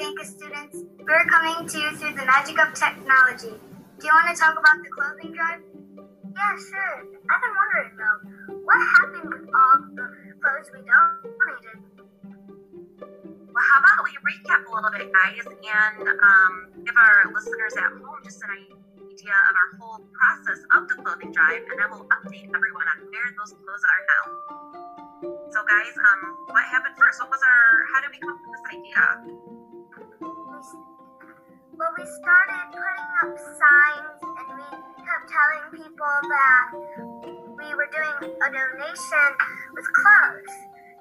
Students. We're coming to you through the magic of technology. Do you want to talk about the clothing drive? Yeah, sure. I've been wondering though, what happened with all the clothes we donated? Well, how about we recap a little bit, guys, and um, give our listeners at home just an idea of our whole process of the clothing drive, and then we'll update everyone on where those clothes are now. So, guys, um, what happened first? What was our? How did we come up with this idea? Well, we started putting up signs, and we kept telling people that we were doing a donation with clothes.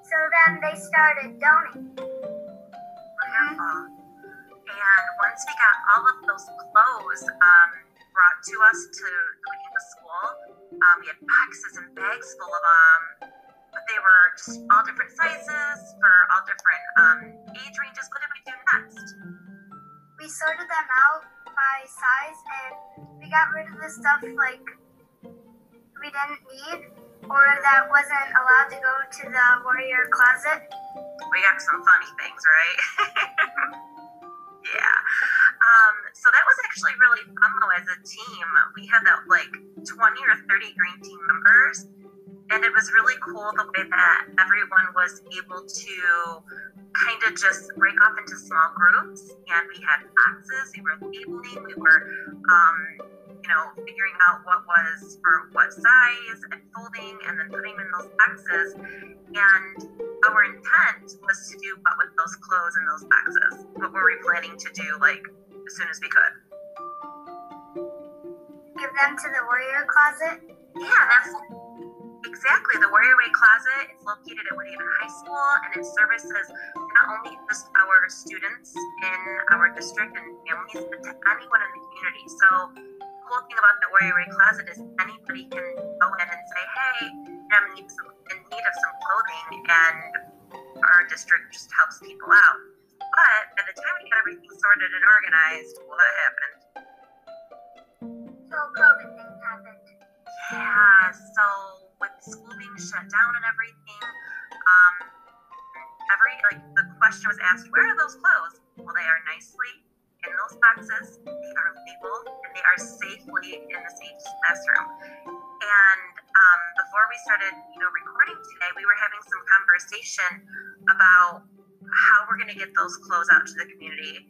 So then they started donating. Wonderful. And once we got all of those clothes um, brought to us to the school, um, we had boxes and bags full of them. But they were just all different sizes for all different um, age ranges. What We sorted them out by size and we got rid of the stuff like we didn't need or that wasn't allowed to go to the warrior closet. We got some funny things, right? yeah. Um, so that was actually really fun though as a team. We had that like 20 or 30 green team members and it was really cool the way that everyone was able to kind of just break off into small groups. And we had boxes we were labeling we were um, you know figuring out what was for what size and folding and then putting them in those boxes. And our intent was to do what with those clothes and those boxes. What were we planning to do like as soon as we could? Give them to the warrior closet? Yeah that's Exactly. The Warrior Way Closet is located at Woodhaven High School and it services not only just our students in our district and families, but to anyone in the community. So, the cool thing about the Warrior Way Closet is anybody can go in and say, hey, I'm in need, some, in need of some clothing, and our district just helps people out. But by the time we got everything sorted and organized, what happened? So, COVID things happened. Yeah, so school being shut down and everything, um, every like the question was asked, where are those clothes? Well, they are nicely in those boxes. They are labeled and they are safely in the safe classroom. And um, before we started, you know, recording today, we were having some conversation about how we're going to get those clothes out to the community.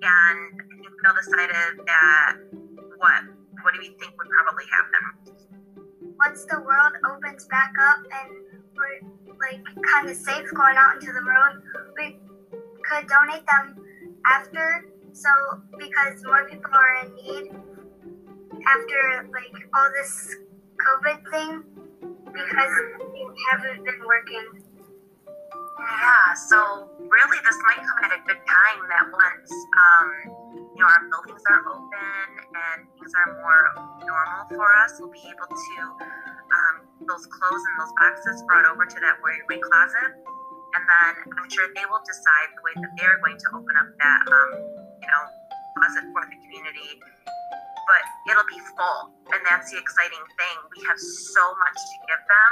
And I think we all decided that what what do we think would probably happen? Once the world opens back up and we're like kind of safe going out into the world, we could donate them after. So because more people are in need after like all this COVID thing, because we haven't been working. Yeah, so really this might come at a good time that once um, you know our buildings are open and things are more normal for us, we'll be able to um, those clothes and those boxes brought over to that Warrior Way closet, and then I'm sure they will decide the way that they're going to open up that um, you know closet for the community. But it'll be full, and that's the exciting thing. We have so much to give them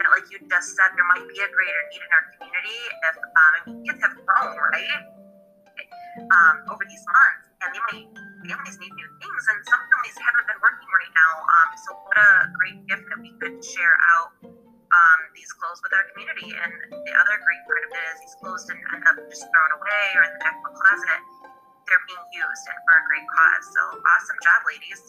that, like you just said, there might be a greater need in our community if um, I mean, kids have grown, right? Um, over these months, and they might families need new things, and some families haven't been working right now. Um, so what a great gift that we could share out um, these clothes with our community. And the other great part of it is these clothes didn't end up just thrown away or in the back of the closet. They're being used and for a great cause. So awesome job, ladies.